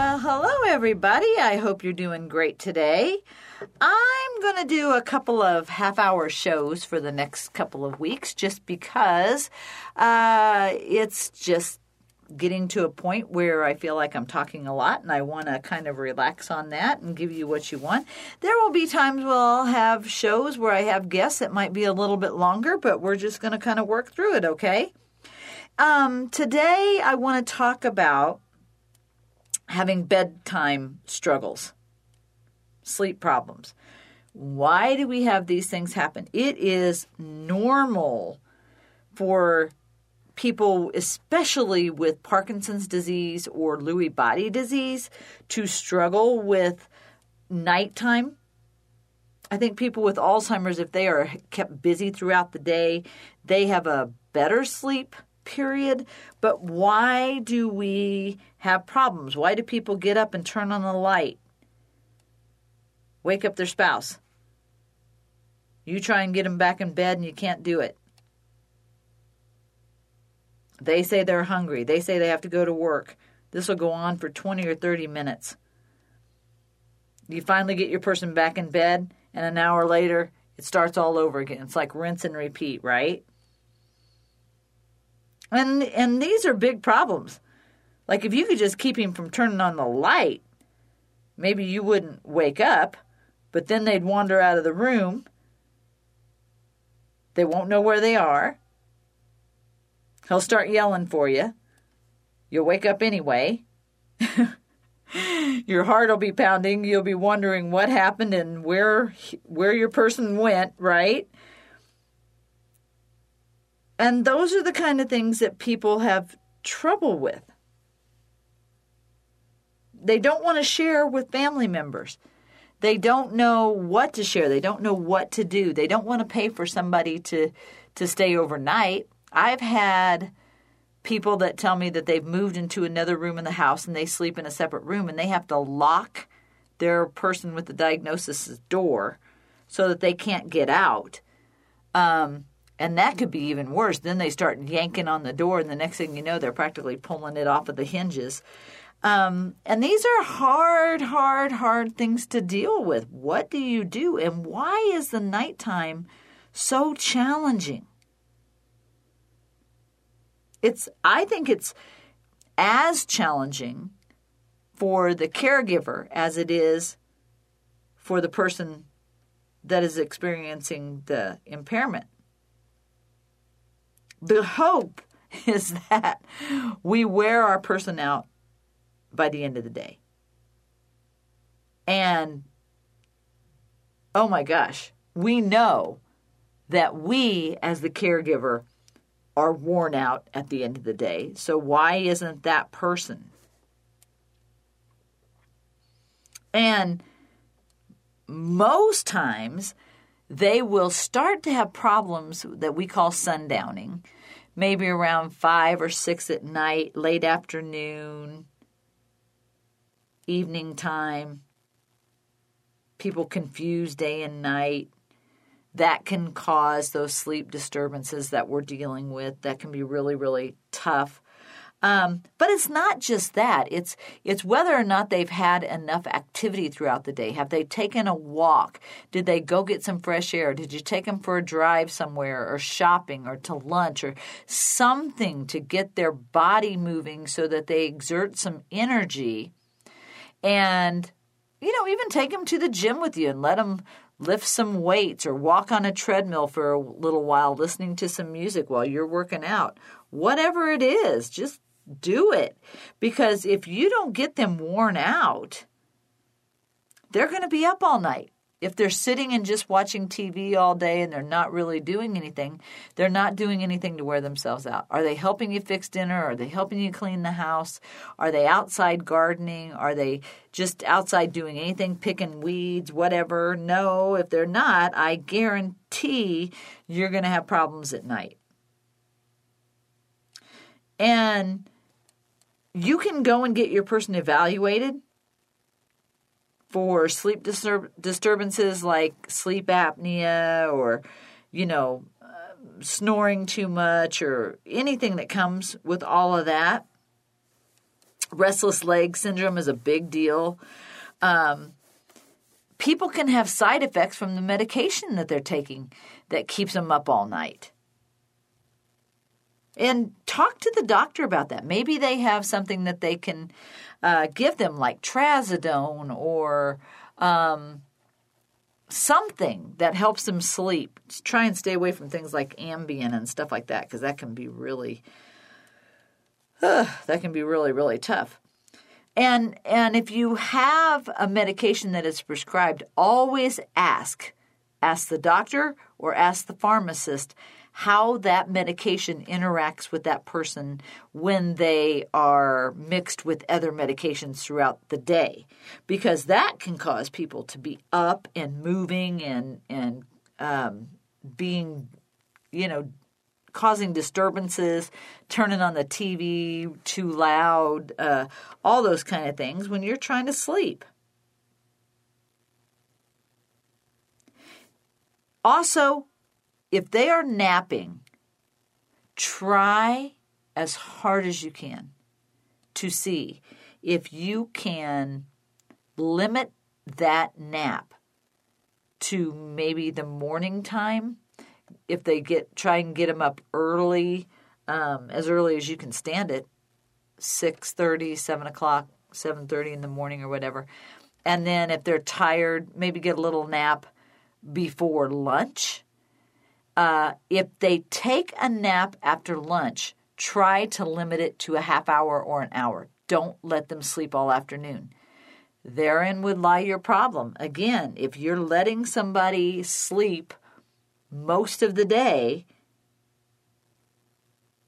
Well, hello, everybody. I hope you're doing great today. I'm going to do a couple of half hour shows for the next couple of weeks just because uh, it's just getting to a point where I feel like I'm talking a lot and I want to kind of relax on that and give you what you want. There will be times where I'll have shows where I have guests that might be a little bit longer, but we're just going to kind of work through it, okay? Um, today, I want to talk about having bedtime struggles, sleep problems. Why do we have these things happen? It is normal for people, especially with Parkinson's disease or Lewy body disease, to struggle with nighttime. I think people with Alzheimer's, if they are kept busy throughout the day, they have a better sleep period. But why do we have problems? Why do people get up and turn on the light? Wake up their spouse. You try and get them back in bed and you can't do it. They say they're hungry. They say they have to go to work. This will go on for 20 or 30 minutes. You finally get your person back in bed, and an hour later, it starts all over again. It's like rinse and repeat, right? And and these are big problems. Like if you could just keep him from turning on the light, maybe you wouldn't wake up, but then they'd wander out of the room. They won't know where they are. He'll start yelling for you. You'll wake up anyway. your heart will be pounding. You'll be wondering what happened and where where your person went, right? And those are the kind of things that people have trouble with. They don't want to share with family members. They don't know what to share. They don't know what to do. They don't want to pay for somebody to to stay overnight. I've had people that tell me that they've moved into another room in the house and they sleep in a separate room and they have to lock their person with the diagnosis door so that they can't get out. Um, and that could be even worse. Then they start yanking on the door, and the next thing you know, they're practically pulling it off of the hinges. Um, and these are hard, hard, hard things to deal with. What do you do? And why is the nighttime so challenging? It's, I think it's as challenging for the caregiver as it is for the person that is experiencing the impairment. The hope is that we wear our person out by the end of the day. And oh my gosh, we know that we, as the caregiver, are worn out at the end of the day. So, why isn't that person? And most times, they will start to have problems that we call sundowning, maybe around five or six at night, late afternoon, evening time. People confuse day and night. That can cause those sleep disturbances that we're dealing with. That can be really, really tough. Um, but it's not just that. It's it's whether or not they've had enough activity throughout the day. Have they taken a walk? Did they go get some fresh air? Did you take them for a drive somewhere or shopping or to lunch or something to get their body moving so that they exert some energy? And you know, even take them to the gym with you and let them lift some weights or walk on a treadmill for a little while listening to some music while you're working out. Whatever it is, just do it. Because if you don't get them worn out, they're going to be up all night. if they're sitting and just watching TV all day and they're not really doing anything, they're not doing anything to wear themselves out. Are they helping you fix dinner? Are they helping you clean the house? Are they outside gardening? Are they just outside doing anything, picking weeds, whatever? No, if they're not, I guarantee you're going to have problems at night. And you can go and get your person evaluated for sleep disturb- disturbances like sleep apnea or, you know, uh, snoring too much or anything that comes with all of that. Restless leg syndrome is a big deal. Um, people can have side effects from the medication that they're taking that keeps them up all night. And talk to the doctor about that. Maybe they have something that they can uh, give them, like trazodone or um, something that helps them sleep. Just try and stay away from things like Ambien and stuff like that because that can be really uh, that can be really really tough. And and if you have a medication that is prescribed, always ask ask the doctor or ask the pharmacist how that medication interacts with that person when they are mixed with other medications throughout the day. Because that can cause people to be up and moving and and um, being you know causing disturbances turning on the tv too loud uh, all those kind of things when you're trying to sleep. Also if they are napping, try as hard as you can to see if you can limit that nap to maybe the morning time. If they get try and get them up early, um, as early as you can stand it, six thirty, seven o'clock, seven thirty in the morning or whatever. And then if they're tired, maybe get a little nap before lunch uh, if they take a nap after lunch, try to limit it to a half hour or an hour. Don't let them sleep all afternoon. Therein would lie your problem. Again, if you're letting somebody sleep most of the day,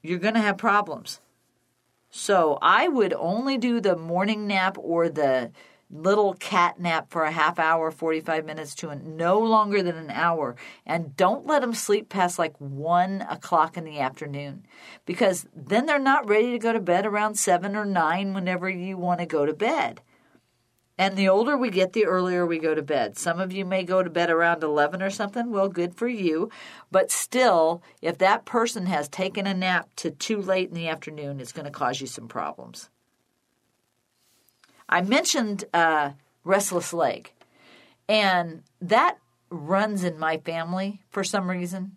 you're going to have problems. So I would only do the morning nap or the little cat nap for a half hour, 45 minutes to no longer than an hour. And don't let them sleep past like one o'clock in the afternoon because then they're not ready to go to bed around seven or nine whenever you want to go to bed. And the older we get, the earlier we go to bed. Some of you may go to bed around 11 or something. Well, good for you. But still, if that person has taken a nap to too late in the afternoon, it's going to cause you some problems. I mentioned uh, restless leg, and that runs in my family for some reason.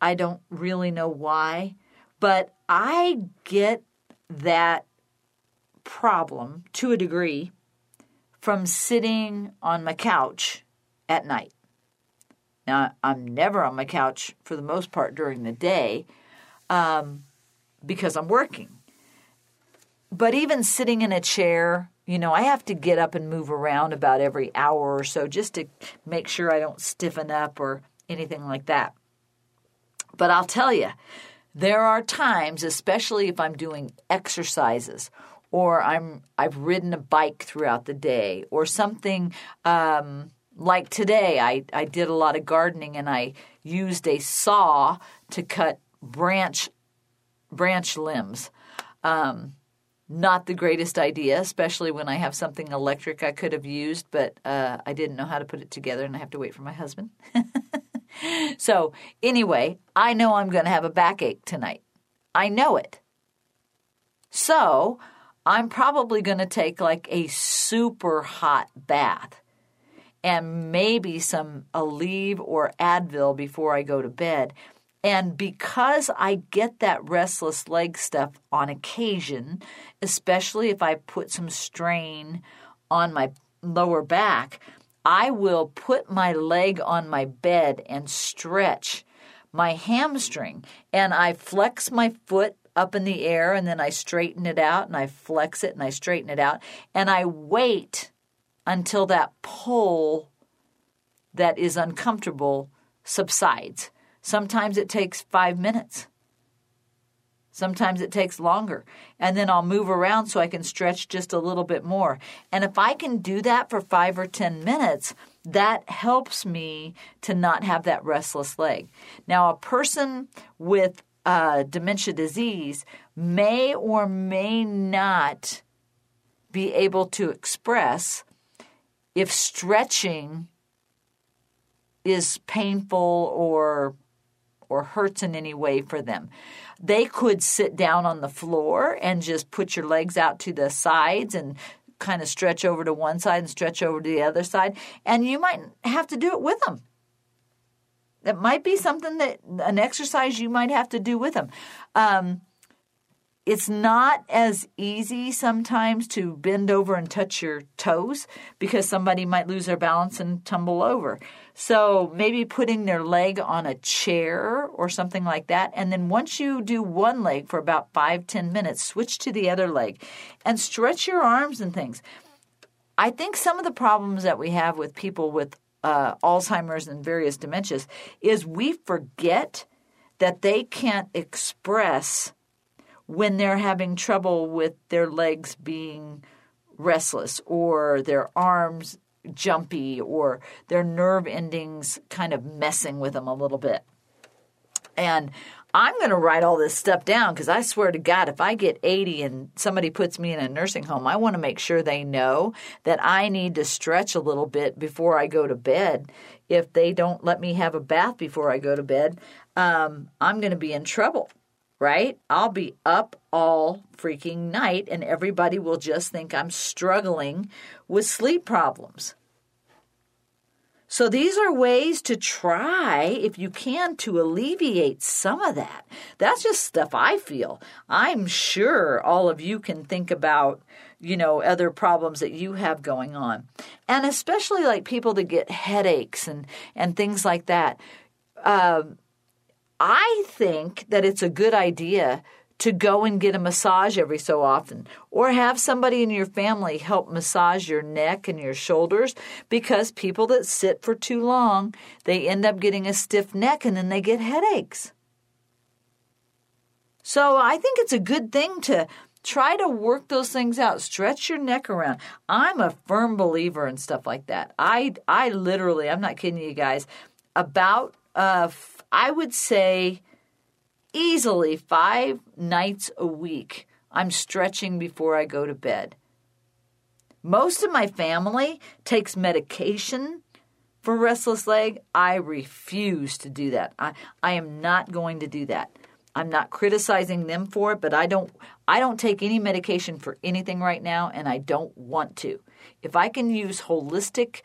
I don't really know why, but I get that problem to a degree from sitting on my couch at night. Now, I'm never on my couch for the most part during the day um, because I'm working. But even sitting in a chair you know, I have to get up and move around about every hour or so just to make sure I don't stiffen up or anything like that. But I'll tell you, there are times, especially if I'm doing exercises or I'm I've ridden a bike throughout the day or something um, like today. I, I did a lot of gardening and I used a saw to cut branch branch limbs. Um, not the greatest idea, especially when I have something electric I could have used, but uh, I didn't know how to put it together and I have to wait for my husband. so, anyway, I know I'm going to have a backache tonight. I know it. So, I'm probably going to take like a super hot bath and maybe some Aleve or Advil before I go to bed. And because I get that restless leg stuff on occasion, especially if I put some strain on my lower back, I will put my leg on my bed and stretch my hamstring. And I flex my foot up in the air and then I straighten it out and I flex it and I straighten it out. And I wait until that pull that is uncomfortable subsides. Sometimes it takes five minutes. Sometimes it takes longer. And then I'll move around so I can stretch just a little bit more. And if I can do that for five or 10 minutes, that helps me to not have that restless leg. Now, a person with uh, dementia disease may or may not be able to express if stretching is painful or or hurts in any way for them. They could sit down on the floor and just put your legs out to the sides and kind of stretch over to one side and stretch over to the other side and you might have to do it with them. It might be something that an exercise you might have to do with them. Um, it's not as easy sometimes to bend over and touch your toes because somebody might lose their balance and tumble over. So maybe putting their leg on a chair or something like that. And then once you do one leg for about five, ten minutes, switch to the other leg and stretch your arms and things. I think some of the problems that we have with people with uh, Alzheimer's and various dementias is we forget that they can't express when they're having trouble with their legs being restless or their arms jumpy or their nerve endings kind of messing with them a little bit. And I'm going to write all this stuff down because I swear to God, if I get 80 and somebody puts me in a nursing home, I want to make sure they know that I need to stretch a little bit before I go to bed. If they don't let me have a bath before I go to bed, um, I'm going to be in trouble right? I'll be up all freaking night and everybody will just think I'm struggling with sleep problems. So these are ways to try, if you can, to alleviate some of that. That's just stuff I feel. I'm sure all of you can think about, you know, other problems that you have going on. And especially like people that get headaches and, and things like that. Um, I think that it's a good idea to go and get a massage every so often or have somebody in your family help massage your neck and your shoulders because people that sit for too long they end up getting a stiff neck and then they get headaches. So i think it's a good thing to try to work those things out. Stretch your neck around. I'm a firm believer in stuff like that. I i literally i'm not kidding you guys about uh I would say easily five nights a week, I'm stretching before I go to bed. Most of my family takes medication for restless leg. I refuse to do that. I, I am not going to do that. I'm not criticizing them for it, but I don't I don't take any medication for anything right now and I don't want to. If I can use holistic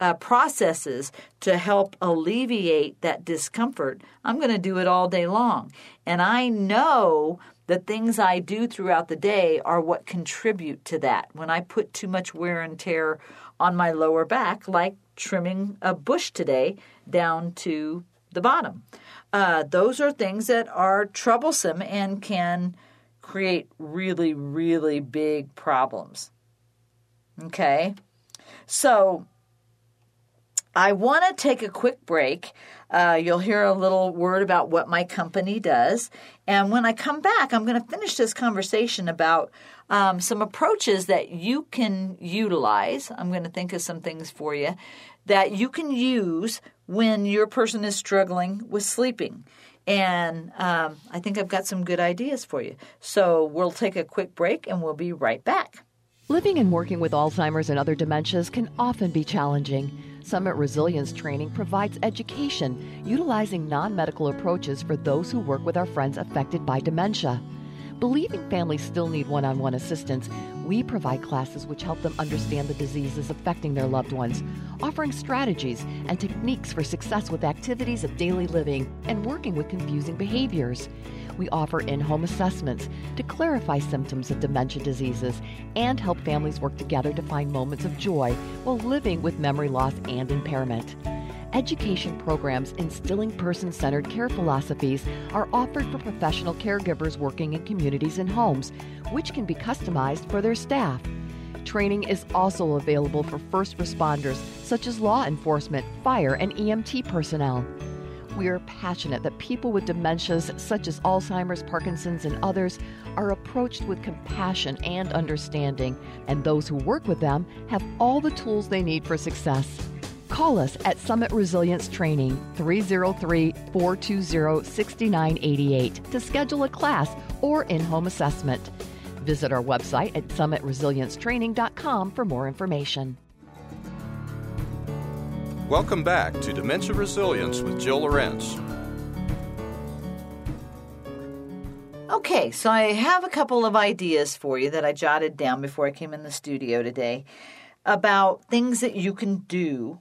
uh, processes to help alleviate that discomfort, I'm going to do it all day long. And I know the things I do throughout the day are what contribute to that. When I put too much wear and tear on my lower back, like trimming a bush today down to the bottom, uh, those are things that are troublesome and can create really, really big problems. Okay? So, I want to take a quick break. Uh, you'll hear a little word about what my company does. And when I come back, I'm going to finish this conversation about um, some approaches that you can utilize. I'm going to think of some things for you that you can use when your person is struggling with sleeping. And um, I think I've got some good ideas for you. So we'll take a quick break and we'll be right back. Living and working with Alzheimer's and other dementias can often be challenging. Summit Resilience Training provides education utilizing non medical approaches for those who work with our friends affected by dementia. Believing families still need one on one assistance, we provide classes which help them understand the diseases affecting their loved ones, offering strategies and techniques for success with activities of daily living and working with confusing behaviors. We offer in home assessments to clarify symptoms of dementia diseases and help families work together to find moments of joy while living with memory loss and impairment education programs instilling person centered care philosophies are offered for professional caregivers working in communities and homes, which can be customized for their staff. Training is also available for first responders, such as law enforcement, fire, and EMT personnel. We are passionate that people with dementias, such as Alzheimer's, Parkinson's, and others, are approached with compassion and understanding, and those who work with them have all the tools they need for success. Call us at Summit Resilience Training 303 420 6988 to schedule a class or in home assessment. Visit our website at summitresiliencetraining.com for more information. Welcome back to Dementia Resilience with Jill Lorenz. Okay, so I have a couple of ideas for you that I jotted down before I came in the studio today about things that you can do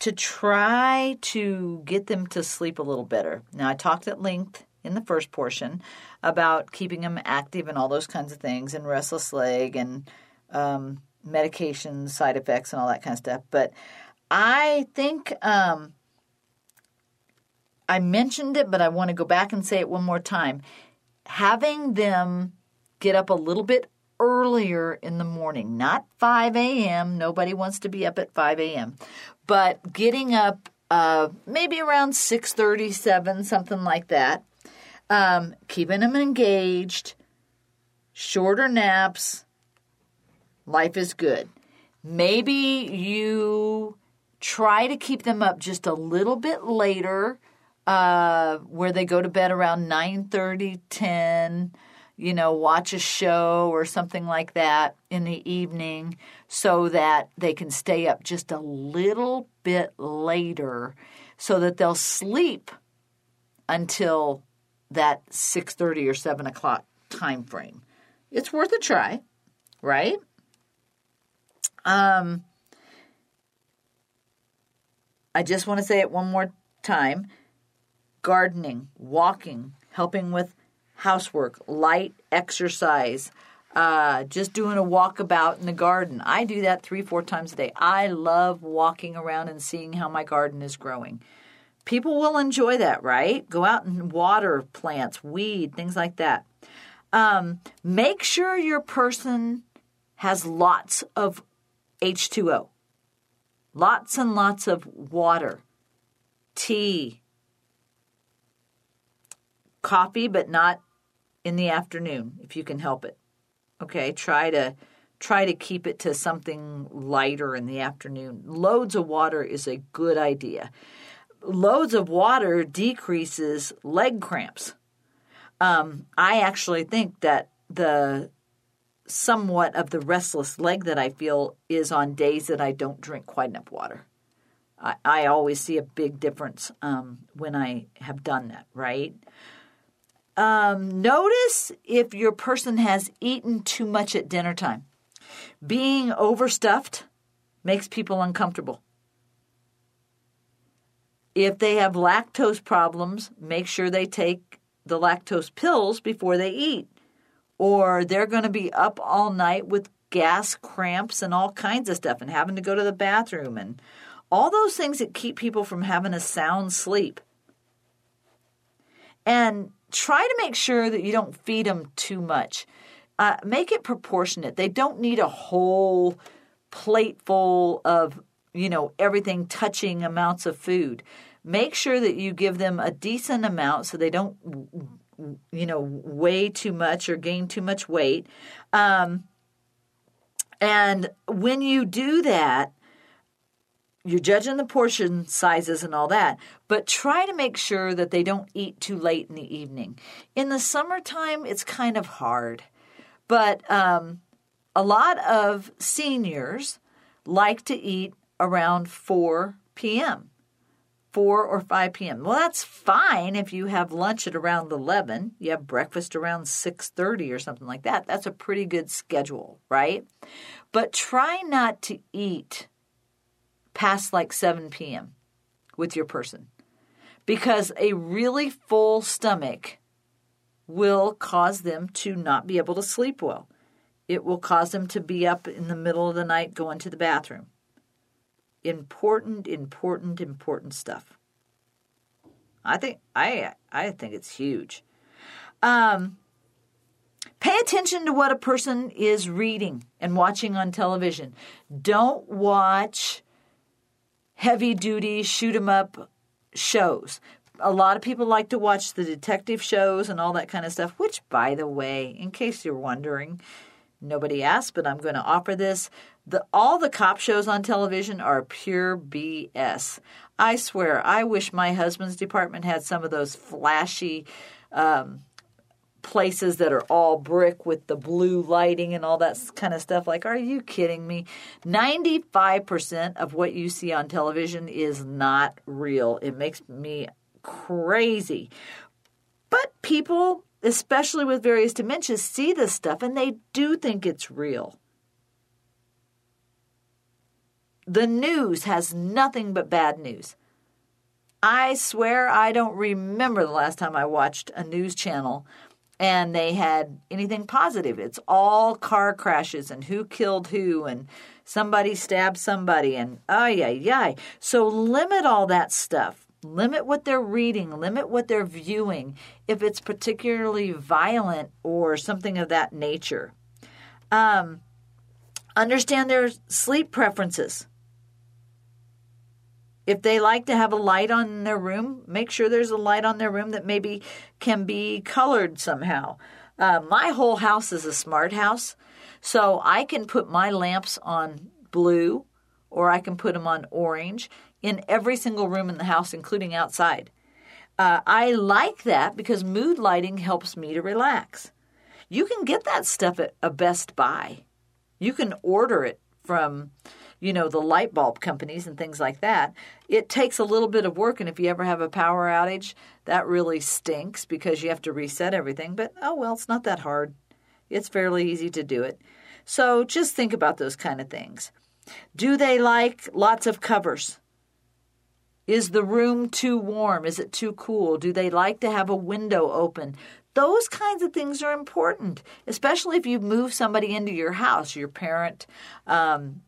to try to get them to sleep a little better. Now, I talked at length in the first portion about keeping them active and all those kinds of things, and restless leg and um, medication side effects and all that kind of stuff. But I think um, I mentioned it, but I want to go back and say it one more time. Having them get up a little bit earlier in the morning, not 5 a.m. Nobody wants to be up at 5 a.m. But getting up uh, maybe around 6:37, something like that. Um, keeping them engaged, shorter naps. Life is good. Maybe you try to keep them up just a little bit later, uh, where they go to bed around 9:30, 10 you know, watch a show or something like that in the evening so that they can stay up just a little bit later so that they'll sleep until that 6.30 or 7 o'clock time frame it's worth a try right? Um, i just want to say it one more time gardening walking helping with housework, light exercise, uh, just doing a walkabout in the garden. I do that three, four times a day. I love walking around and seeing how my garden is growing. People will enjoy that, right? Go out and water plants, weed, things like that. Um, make sure your person has lots of H2O, lots and lots of water, tea, coffee, but not in the afternoon if you can help it. Okay, try to try to keep it to something lighter in the afternoon. Loads of water is a good idea. Loads of water decreases leg cramps. Um, I actually think that the somewhat of the restless leg that I feel is on days that I don't drink quite enough water. I, I always see a big difference um, when I have done that, right? Um, notice if your person has eaten too much at dinner time. Being overstuffed makes people uncomfortable. If they have lactose problems, make sure they take the lactose pills before they eat, or they're going to be up all night with gas cramps and all kinds of stuff and having to go to the bathroom and all those things that keep people from having a sound sleep. And try to make sure that you don't feed them too much. Uh, make it proportionate. They don't need a whole plate full of, you know, everything touching amounts of food. Make sure that you give them a decent amount so they don't, you know, weigh too much or gain too much weight. Um, and when you do that, you're judging the portion sizes and all that, but try to make sure that they don't eat too late in the evening. In the summertime, it's kind of hard, but um, a lot of seniors like to eat around 4 p.m. 4 or 5 p.m. Well, that's fine if you have lunch at around 11, you have breakfast around 6:30 or something like that. That's a pretty good schedule, right? But try not to eat past like 7 p.m. with your person because a really full stomach will cause them to not be able to sleep well. It will cause them to be up in the middle of the night going to the bathroom. Important, important, important stuff. I think I I think it's huge. Um, Pay attention to what a person is reading and watching on television. Don't watch heavy duty shoot 'em up shows. A lot of people like to watch the detective shows and all that kind of stuff, which, by the way, in case you're wondering, nobody asked, but I'm going to offer this. The, all the cop shows on television are pure BS. I swear, I wish my husband's department had some of those flashy um, places that are all brick with the blue lighting and all that kind of stuff. Like, are you kidding me? 95% of what you see on television is not real. It makes me crazy. But people, especially with various dementias, see this stuff and they do think it's real. The news has nothing but bad news. I swear I don't remember the last time I watched a news channel and they had anything positive. It's all car crashes and who killed who and somebody stabbed somebody and ay ay ay. So limit all that stuff. Limit what they're reading, limit what they're viewing if it's particularly violent or something of that nature. Um, understand their sleep preferences. If they like to have a light on their room, make sure there's a light on their room that maybe can be colored somehow. Uh, my whole house is a smart house, so I can put my lamps on blue or I can put them on orange in every single room in the house, including outside. Uh, I like that because mood lighting helps me to relax. You can get that stuff at a Best Buy. You can order it from you know, the light bulb companies and things like that. It takes a little bit of work, and if you ever have a power outage, that really stinks because you have to reset everything. But oh well, it's not that hard. It's fairly easy to do it. So just think about those kind of things. Do they like lots of covers? Is the room too warm? Is it too cool? Do they like to have a window open? Those kinds of things are important, especially if you move somebody into your house, your parent, um,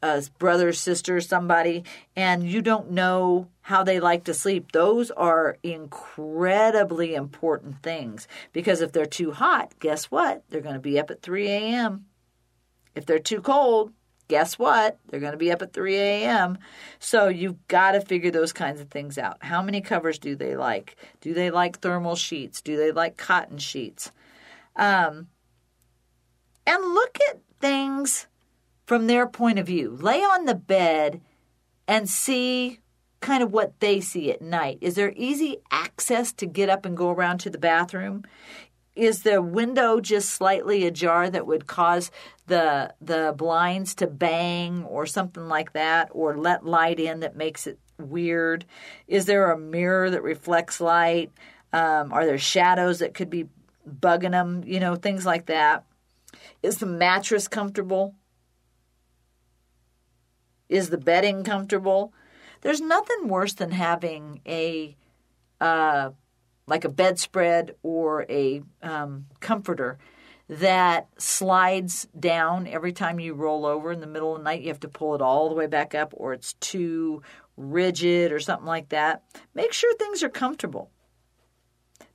a brother, sister, somebody, and you don't know how they like to sleep. Those are incredibly important things because if they're too hot, guess what? They're going to be up at 3 a.m. If they're too cold, guess what? They're going to be up at 3 a.m. So you've got to figure those kinds of things out. How many covers do they like? Do they like thermal sheets? Do they like cotton sheets? Um, and look at things from their point of view. Lay on the bed and see kind of what they see at night. Is there easy access to get up and go around to the bathroom? Is the window just slightly ajar that would cause the the blinds to bang or something like that or let light in that makes it weird? Is there a mirror that reflects light? Um, are there shadows that could be bugging them? You know, things like that. Is the mattress comfortable? Is the bedding comfortable? There's nothing worse than having a uh, like a bedspread or a um, comforter that slides down every time you roll over in the middle of the night. You have to pull it all the way back up, or it's too rigid or something like that. Make sure things are comfortable.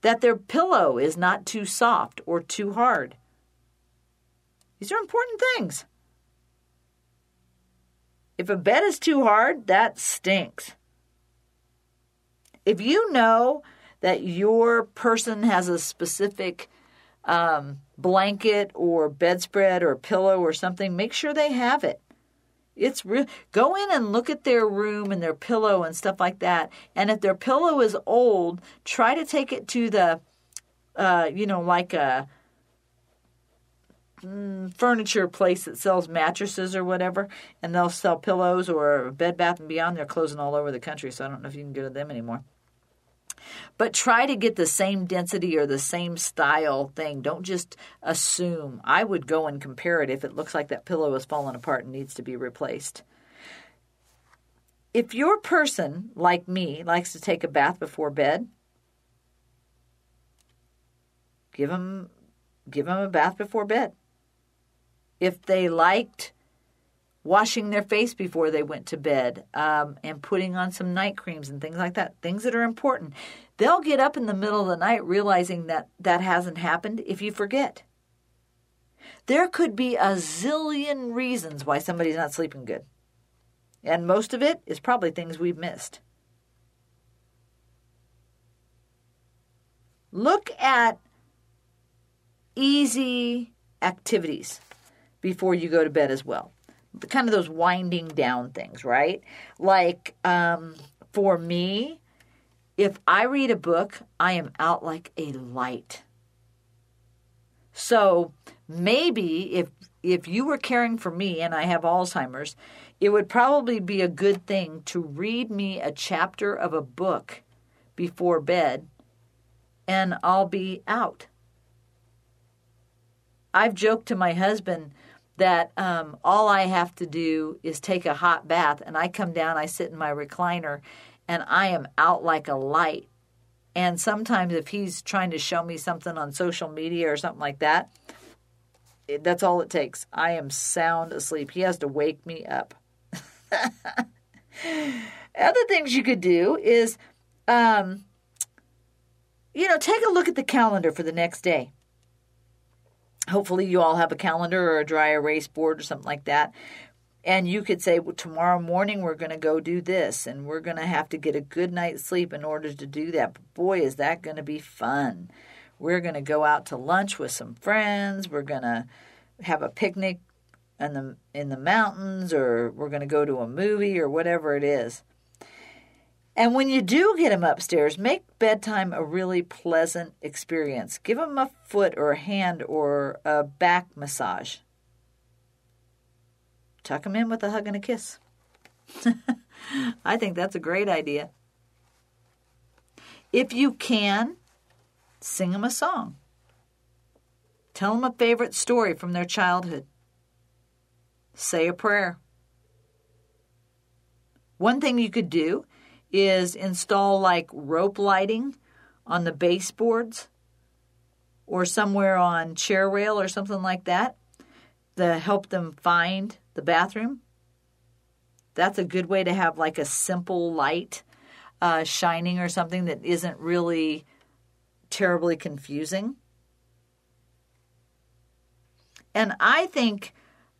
That their pillow is not too soft or too hard. These are important things. If a bed is too hard, that stinks. If you know that your person has a specific um, blanket or bedspread or pillow or something, make sure they have it. It's real. Go in and look at their room and their pillow and stuff like that. And if their pillow is old, try to take it to the, uh, you know, like a mm, furniture place that sells mattresses or whatever, and they'll sell pillows or Bed Bath and Beyond. They're closing all over the country, so I don't know if you can go to them anymore. But try to get the same density or the same style thing. Don't just assume. I would go and compare it if it looks like that pillow is falling apart and needs to be replaced. If your person, like me, likes to take a bath before bed, give them give them a bath before bed if they liked washing their face before they went to bed, um, and putting on some night creams and things like that, things that are important. They'll get up in the middle of the night realizing that that hasn't happened if you forget. There could be a zillion reasons why somebody's not sleeping good. And most of it is probably things we've missed. Look at easy activities before you go to bed as well. Kind of those winding down things, right? Like um, for me, if I read a book, I am out like a light. So maybe if if you were caring for me and I have Alzheimer's, it would probably be a good thing to read me a chapter of a book before bed and I'll be out. I've joked to my husband that um, all I have to do is take a hot bath and I come down, I sit in my recliner, and I am out like a light. And sometimes if he's trying to show me something on social media or something like that, it, that's all it takes. I am sound asleep. He has to wake me up. Other things you could do is, um, you know, take a look at the calendar for the next day. Hopefully, you all have a calendar or a dry erase board or something like that. And you could say, well, tomorrow morning we're going to go do this, and we're going to have to get a good night's sleep in order to do that. But boy, is that going to be fun! We're going to go out to lunch with some friends. We're going to have a picnic in the in the mountains, or we're going to go to a movie, or whatever it is. And when you do get them upstairs, make bedtime a really pleasant experience. Give them a foot or a hand or a back massage. Tuck them in with a hug and a kiss. I think that's a great idea. If you can, sing them a song. Tell them a favorite story from their childhood. Say a prayer. One thing you could do is install like rope lighting on the baseboards or somewhere on chair rail or something like that to help them find the bathroom. That's a good way to have like a simple light uh, shining or something that isn't really terribly confusing. And I think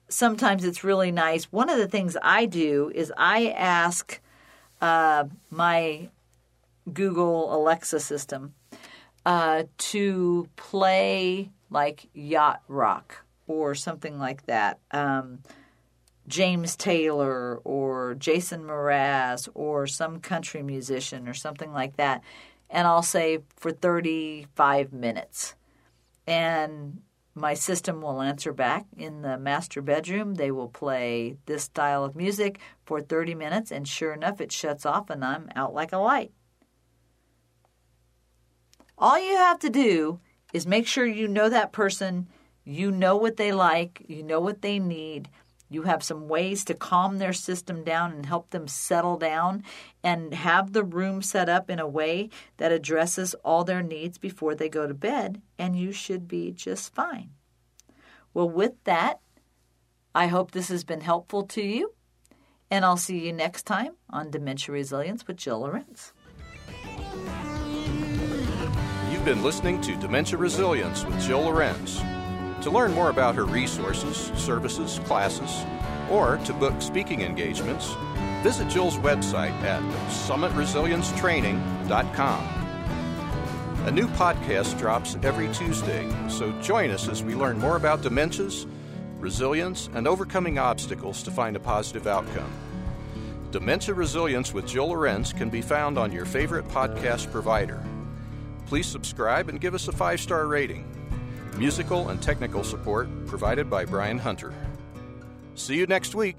sometimes it's really nice. One of the things I do is I ask uh, my Google Alexa system uh, to play like yacht rock or something like that. Um, James Taylor or Jason Mraz or some country musician or something like that. And I'll say for 35 minutes. And my system will answer back in the master bedroom. They will play this style of music for 30 minutes, and sure enough, it shuts off, and I'm out like a light. All you have to do is make sure you know that person, you know what they like, you know what they need. You have some ways to calm their system down and help them settle down and have the room set up in a way that addresses all their needs before they go to bed, and you should be just fine. Well, with that, I hope this has been helpful to you, and I'll see you next time on Dementia Resilience with Jill Lorenz. You've been listening to Dementia Resilience with Jill Lorenz. To learn more about her resources, services, classes, or to book speaking engagements, visit Jill's website at summitresiliencetraining.com. A new podcast drops every Tuesday, so join us as we learn more about dementias, resilience, and overcoming obstacles to find a positive outcome. Dementia Resilience with Jill Lorenz can be found on your favorite podcast provider. Please subscribe and give us a five star rating. Musical and technical support provided by Brian Hunter. See you next week.